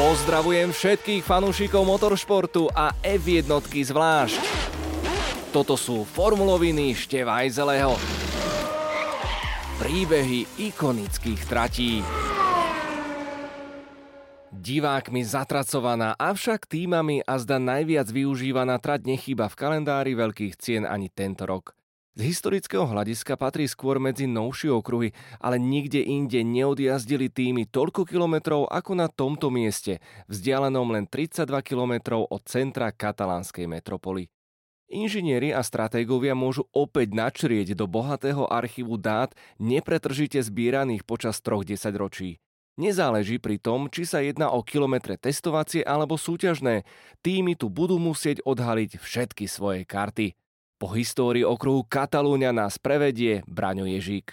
Pozdravujem všetkých fanúšikov motoršportu a F1 zvlášť. Toto sú formuloviny Števajzeleho. Príbehy ikonických tratí. Divákmi zatracovaná, avšak týmami a zda najviac využívaná trať nechýba v kalendári veľkých cien ani tento rok. Z historického hľadiska patrí skôr medzi novšie okruhy, ale nikde inde neodjazdili týmy toľko kilometrov ako na tomto mieste, vzdialenom len 32 kilometrov od centra katalánskej metropoly. Inžinieri a stratégovia môžu opäť načrieť do bohatého archívu dát nepretržite zbieraných počas troch desaťročí. Nezáleží pri tom, či sa jedná o kilometre testovacie alebo súťažné, týmy tu budú musieť odhaliť všetky svoje karty. Po histórii okruhu Katalúňa nás prevedie Braňo Ježík.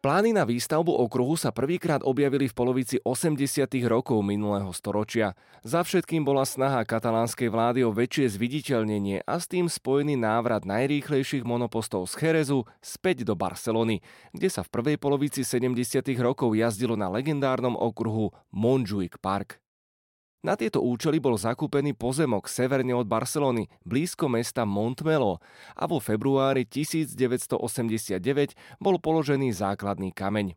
Plány na výstavbu okruhu sa prvýkrát objavili v polovici 80. rokov minulého storočia. Za všetkým bola snaha katalánskej vlády o väčšie zviditeľnenie a s tým spojený návrat najrýchlejších monopostov z Cherezu späť do Barcelony, kde sa v prvej polovici 70. rokov jazdilo na legendárnom okruhu Montjuic Park. Na tieto účely bol zakúpený pozemok severne od Barcelony, blízko mesta Montmelo a vo februári 1989 bol položený základný kameň.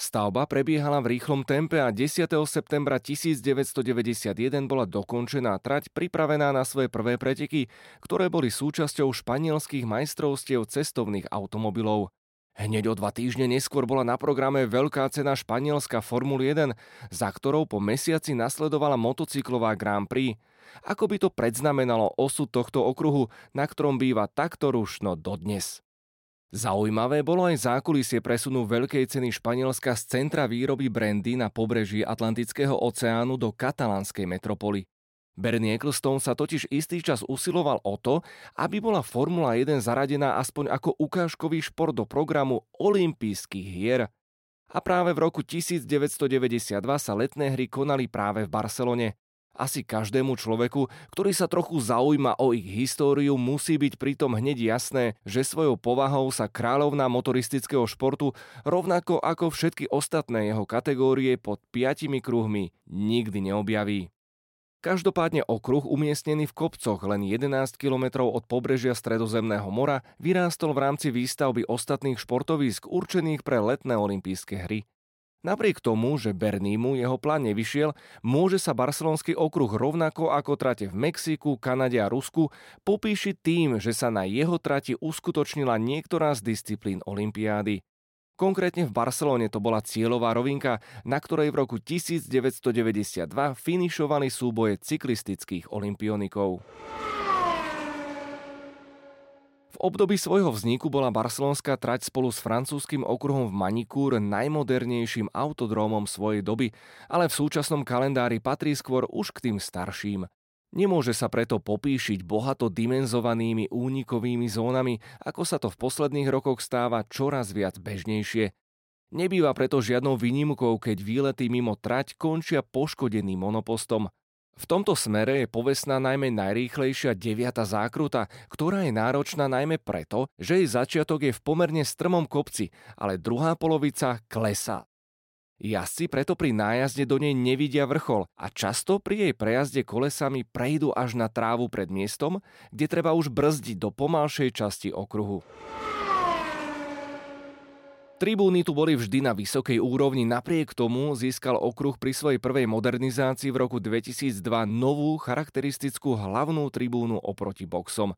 Stavba prebiehala v rýchlom tempe a 10. septembra 1991 bola dokončená trať pripravená na svoje prvé preteky, ktoré boli súčasťou španielských majstrovstiev cestovných automobilov. Hneď o dva týždne neskôr bola na programe veľká cena španielska Formuly 1, za ktorou po mesiaci nasledovala motocyklová Grand Prix. Ako by to predznamenalo osud tohto okruhu, na ktorom býva takto rušno dodnes. Zaujímavé bolo aj zákulisie presunu veľkej ceny Španielska z centra výroby brandy na pobreží Atlantického oceánu do katalánskej metropoly. Bernie Ecclestone sa totiž istý čas usiloval o to, aby bola Formula 1 zaradená aspoň ako ukážkový šport do programu olympijských hier. A práve v roku 1992 sa letné hry konali práve v Barcelone. Asi každému človeku, ktorý sa trochu zaujíma o ich históriu, musí byť pritom hneď jasné, že svojou povahou sa kráľovná motoristického športu, rovnako ako všetky ostatné jeho kategórie pod piatimi kruhmi, nikdy neobjaví. Každopádne okruh umiestnený v kopcoch len 11 km od pobrežia Stredozemného mora vyrástol v rámci výstavby ostatných športovísk určených pre letné olympijské hry. Napriek tomu, že Bernímu jeho plán nevyšiel, môže sa barcelonský okruh rovnako ako trate v Mexiku, Kanade a Rusku popíšiť tým, že sa na jeho trati uskutočnila niektorá z disciplín olympiády. Konkrétne v Barcelone to bola cieľová rovinka, na ktorej v roku 1992 finišovali súboje cyklistických olimpionikov. V období svojho vzniku bola barcelonská trať spolu s francúzským okruhom v Manicúr najmodernejším autodrómom svojej doby, ale v súčasnom kalendári patrí skôr už k tým starším. Nemôže sa preto popíšiť bohato dimenzovanými únikovými zónami, ako sa to v posledných rokoch stáva čoraz viac bežnejšie. Nebýva preto žiadnou výnimkou, keď výlety mimo trať končia poškodeným monopostom. V tomto smere je povestná najmä najrýchlejšia deviata zákruta, ktorá je náročná najmä preto, že jej začiatok je v pomerne strmom kopci, ale druhá polovica klesá. Jazdci preto pri nájazde do nej nevidia vrchol a často pri jej prejazde kolesami prejdu až na trávu pred miestom, kde treba už brzdiť do pomalšej časti okruhu. Tribúny tu boli vždy na vysokej úrovni, napriek tomu získal okruh pri svojej prvej modernizácii v roku 2002 novú charakteristickú hlavnú tribúnu oproti boxom.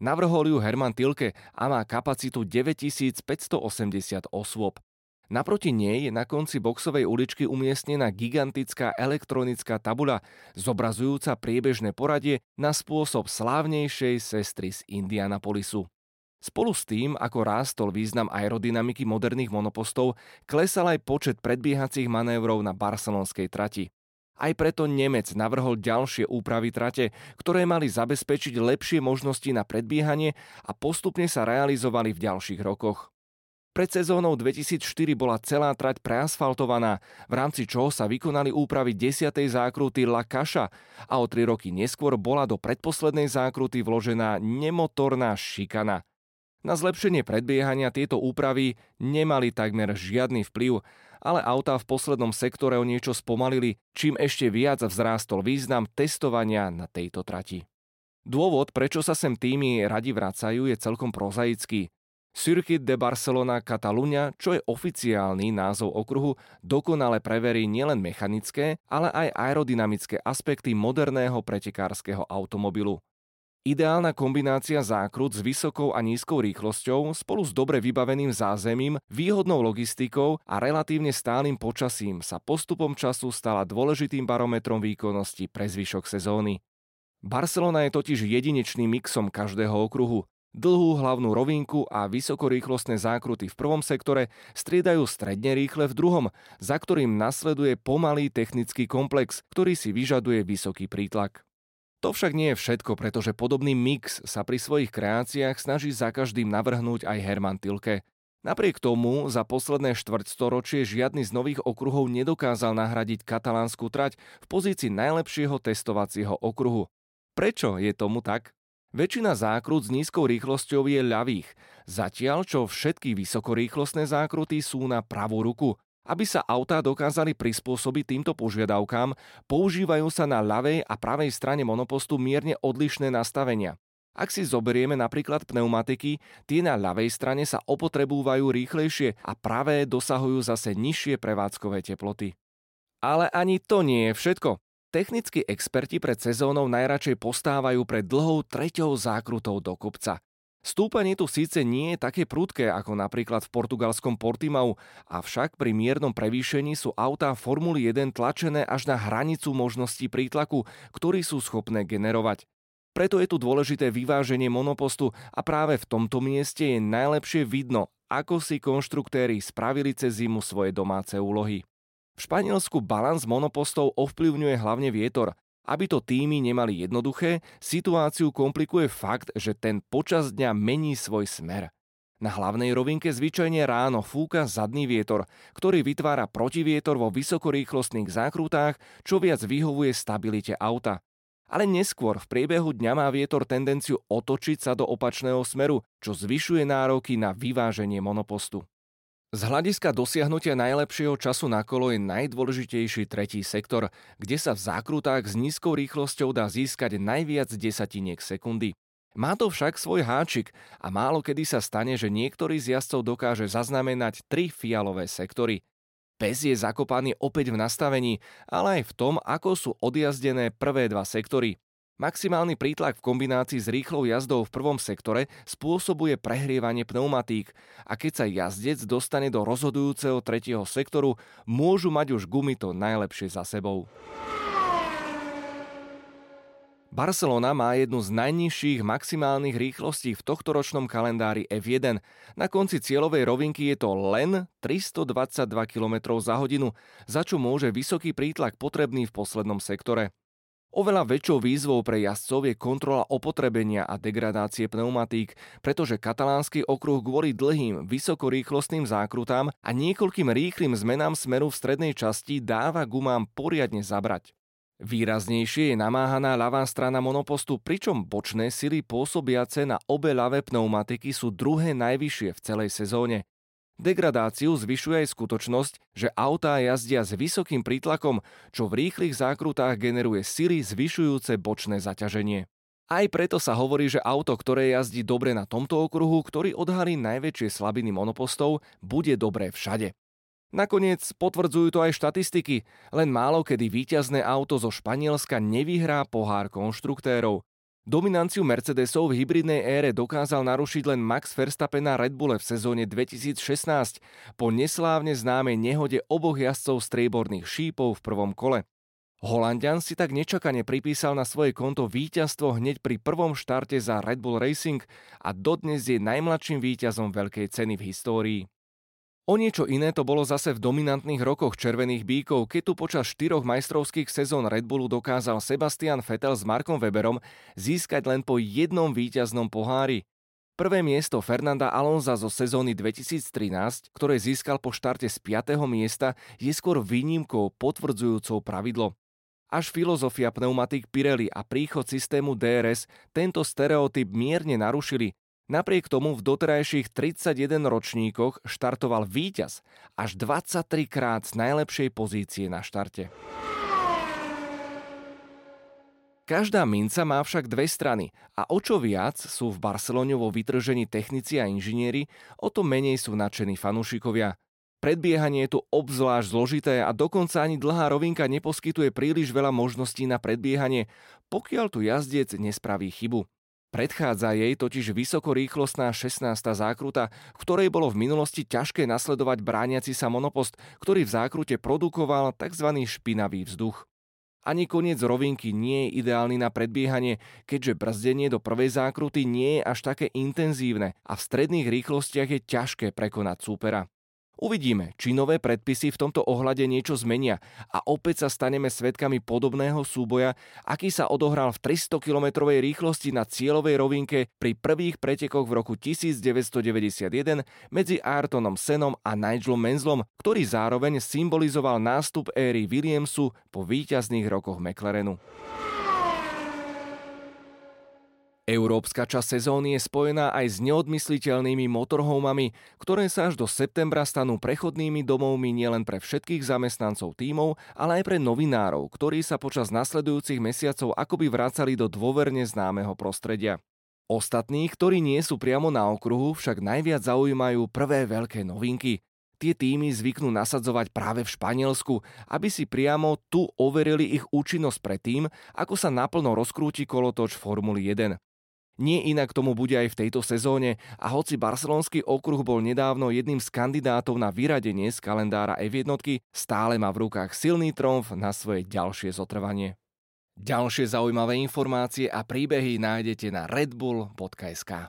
Navrhol ju Herman Tilke a má kapacitu 9580 osôb. Naproti nej je na konci boxovej uličky umiestnená gigantická elektronická tabuľa, zobrazujúca priebežné poradie na spôsob slávnejšej sestry z Indianapolisu. Spolu s tým, ako rástol význam aerodynamiky moderných monopostov, klesal aj počet predbiehacích manévrov na barcelonskej trati. Aj preto Nemec navrhol ďalšie úpravy trate, ktoré mali zabezpečiť lepšie možnosti na predbiehanie a postupne sa realizovali v ďalších rokoch. Pred sezónou 2004 bola celá trať preasfaltovaná, v rámci čoho sa vykonali úpravy 10. zákruty La Caša a o 3 roky neskôr bola do predposlednej zákruty vložená nemotorná šikana. Na zlepšenie predbiehania tieto úpravy nemali takmer žiadny vplyv ale autá v poslednom sektore o niečo spomalili, čím ešte viac vzrástol význam testovania na tejto trati. Dôvod, prečo sa sem týmy radi vracajú, je celkom prozaický. Circuit de Barcelona Catalunya, čo je oficiálny názov okruhu, dokonale preverí nielen mechanické, ale aj aerodynamické aspekty moderného pretekárskeho automobilu. Ideálna kombinácia zákrut s vysokou a nízkou rýchlosťou spolu s dobre vybaveným zázemím, výhodnou logistikou a relatívne stálym počasím sa postupom času stala dôležitým barometrom výkonnosti pre zvyšok sezóny. Barcelona je totiž jedinečným mixom každého okruhu. Dlhú hlavnú rovinku a vysokorýchlostné zákruty v prvom sektore striedajú stredne rýchle v druhom, za ktorým nasleduje pomalý technický komplex, ktorý si vyžaduje vysoký prítlak. To však nie je všetko, pretože podobný mix sa pri svojich kreáciách snaží za každým navrhnúť aj Herman Tilke. Napriek tomu za posledné štvrťstoročie žiadny z nových okruhov nedokázal nahradiť katalánsku trať v pozícii najlepšieho testovacieho okruhu. Prečo je tomu tak? Väčšina zákrut s nízkou rýchlosťou je ľavých, zatiaľ čo všetky vysokorýchlostné zákruty sú na pravú ruku. Aby sa autá dokázali prispôsobiť týmto požiadavkám, používajú sa na ľavej a pravej strane monopostu mierne odlišné nastavenia. Ak si zoberieme napríklad pneumatiky, tie na ľavej strane sa opotrebúvajú rýchlejšie a pravé dosahujú zase nižšie prevádzkové teploty. Ale ani to nie je všetko. Technickí experti pred sezónou najradšej postávajú pred dlhou treťou zákrutou do kopca. Stúpanie tu síce nie je také prudké ako napríklad v portugalskom Portimau, avšak pri miernom prevýšení sú autá Formuly 1 tlačené až na hranicu možností prítlaku, ktorý sú schopné generovať. Preto je tu dôležité vyváženie monopostu a práve v tomto mieste je najlepšie vidno, ako si konštruktéri spravili cez zimu svoje domáce úlohy. V Španielsku balans monopostov ovplyvňuje hlavne vietor, aby to týmy nemali jednoduché, situáciu komplikuje fakt, že ten počas dňa mení svoj smer. Na hlavnej rovinke zvyčajne ráno fúka zadný vietor, ktorý vytvára protivietor vo vysokorýchlostných zákrutách, čo viac vyhovuje stabilite auta. Ale neskôr v priebehu dňa má vietor tendenciu otočiť sa do opačného smeru, čo zvyšuje nároky na vyváženie monopostu. Z hľadiska dosiahnutia najlepšieho času na kolo je najdôležitejší tretí sektor, kde sa v zákrutách s nízkou rýchlosťou dá získať najviac desatiniek sekundy. Má to však svoj háčik a málo kedy sa stane, že niektorý z jazdcov dokáže zaznamenať tri fialové sektory. Pes je zakopaný opäť v nastavení, ale aj v tom, ako sú odjazdené prvé dva sektory. Maximálny prítlak v kombinácii s rýchlou jazdou v prvom sektore spôsobuje prehrievanie pneumatík a keď sa jazdec dostane do rozhodujúceho tretieho sektoru, môžu mať už gumy to najlepšie za sebou. Barcelona má jednu z najnižších maximálnych rýchlostí v tohtoročnom kalendári F1. Na konci cieľovej rovinky je to len 322 km za hodinu, za čo môže vysoký prítlak potrebný v poslednom sektore. Oveľa väčšou výzvou pre jazdcov je kontrola opotrebenia a degradácie pneumatík, pretože katalánsky okruh kvôli dlhým, vysokorýchlostným zákrutám a niekoľkým rýchlým zmenám smeru v strednej časti dáva gumám poriadne zabrať. Výraznejšie je namáhaná ľavá strana monopostu, pričom bočné sily pôsobiace na obe ľavé pneumatiky sú druhé najvyššie v celej sezóne. Degradáciu zvyšuje aj skutočnosť, že autá jazdia s vysokým prítlakom, čo v rýchlych zákrutách generuje sily zvyšujúce bočné zaťaženie. Aj preto sa hovorí, že auto, ktoré jazdí dobre na tomto okruhu, ktorý odhalí najväčšie slabiny monopostov, bude dobré všade. Nakoniec potvrdzujú to aj štatistiky, len málo kedy víťazné auto zo Španielska nevyhrá pohár konštruktérov. Dominanciu Mercedesov v hybridnej ére dokázal narušiť len Max Verstappen na Red Bulle v sezóne 2016 po neslávne známej nehode oboch jazdcov strieborných šípov v prvom kole. Holandian si tak nečakane pripísal na svoje konto víťazstvo hneď pri prvom štarte za Red Bull Racing a dodnes je najmladším víťazom veľkej ceny v histórii. O niečo iné to bolo zase v dominantných rokoch Červených bíkov, keď tu počas štyroch majstrovských sezón Red Bullu dokázal Sebastian Vettel s Markom Weberom získať len po jednom víťaznom pohári. Prvé miesto Fernanda Alonza zo sezóny 2013, ktoré získal po štarte z 5. miesta, je skôr výnimkou potvrdzujúcou pravidlo. Až filozofia pneumatik Pirelli a príchod systému DRS tento stereotyp mierne narušili Napriek tomu v doterajších 31 ročníkoch štartoval víťaz až 23 krát z najlepšej pozície na štarte. Každá minca má však dve strany a o čo viac sú v Barcelone vo vytržení technici a inžinieri, o to menej sú nadšení fanúšikovia. Predbiehanie je tu obzvlášť zložité a dokonca ani dlhá rovinka neposkytuje príliš veľa možností na predbiehanie, pokiaľ tu jazdec nespraví chybu. Predchádza jej totiž vysokorýchlostná 16. zákruta, ktorej bolo v minulosti ťažké nasledovať brániaci sa monopost, ktorý v zákrute produkoval tzv. špinavý vzduch. Ani koniec rovinky nie je ideálny na predbiehanie, keďže brzdenie do prvej zákruty nie je až také intenzívne a v stredných rýchlostiach je ťažké prekonať súpera. Uvidíme, či nové predpisy v tomto ohľade niečo zmenia a opäť sa staneme svetkami podobného súboja, aký sa odohral v 300 km rýchlosti na cieľovej rovinke pri prvých pretekoch v roku 1991 medzi Ayrtonom Senom a Nigelom Menzlom, ktorý zároveň symbolizoval nástup éry Williamsu po víťazných rokoch McLarenu. Európska časť sezóny je spojená aj s neodmysliteľnými motorhomami, ktoré sa až do septembra stanú prechodnými domovmi nielen pre všetkých zamestnancov tímov, ale aj pre novinárov, ktorí sa počas nasledujúcich mesiacov akoby vracali do dôverne známeho prostredia. Ostatných, ktorí nie sú priamo na okruhu, však najviac zaujímajú prvé veľké novinky. Tie týmy zvyknú nasadzovať práve v Španielsku, aby si priamo tu overili ich účinnosť predtým, ako sa naplno rozkrúti kolotoč Formuly 1. Nie inak tomu bude aj v tejto sezóne a hoci barcelonský okruh bol nedávno jedným z kandidátov na vyradenie z kalendára F1, stále má v rukách silný tromf na svoje ďalšie zotrvanie. Ďalšie zaujímavé informácie a príbehy nájdete na redbull.sk.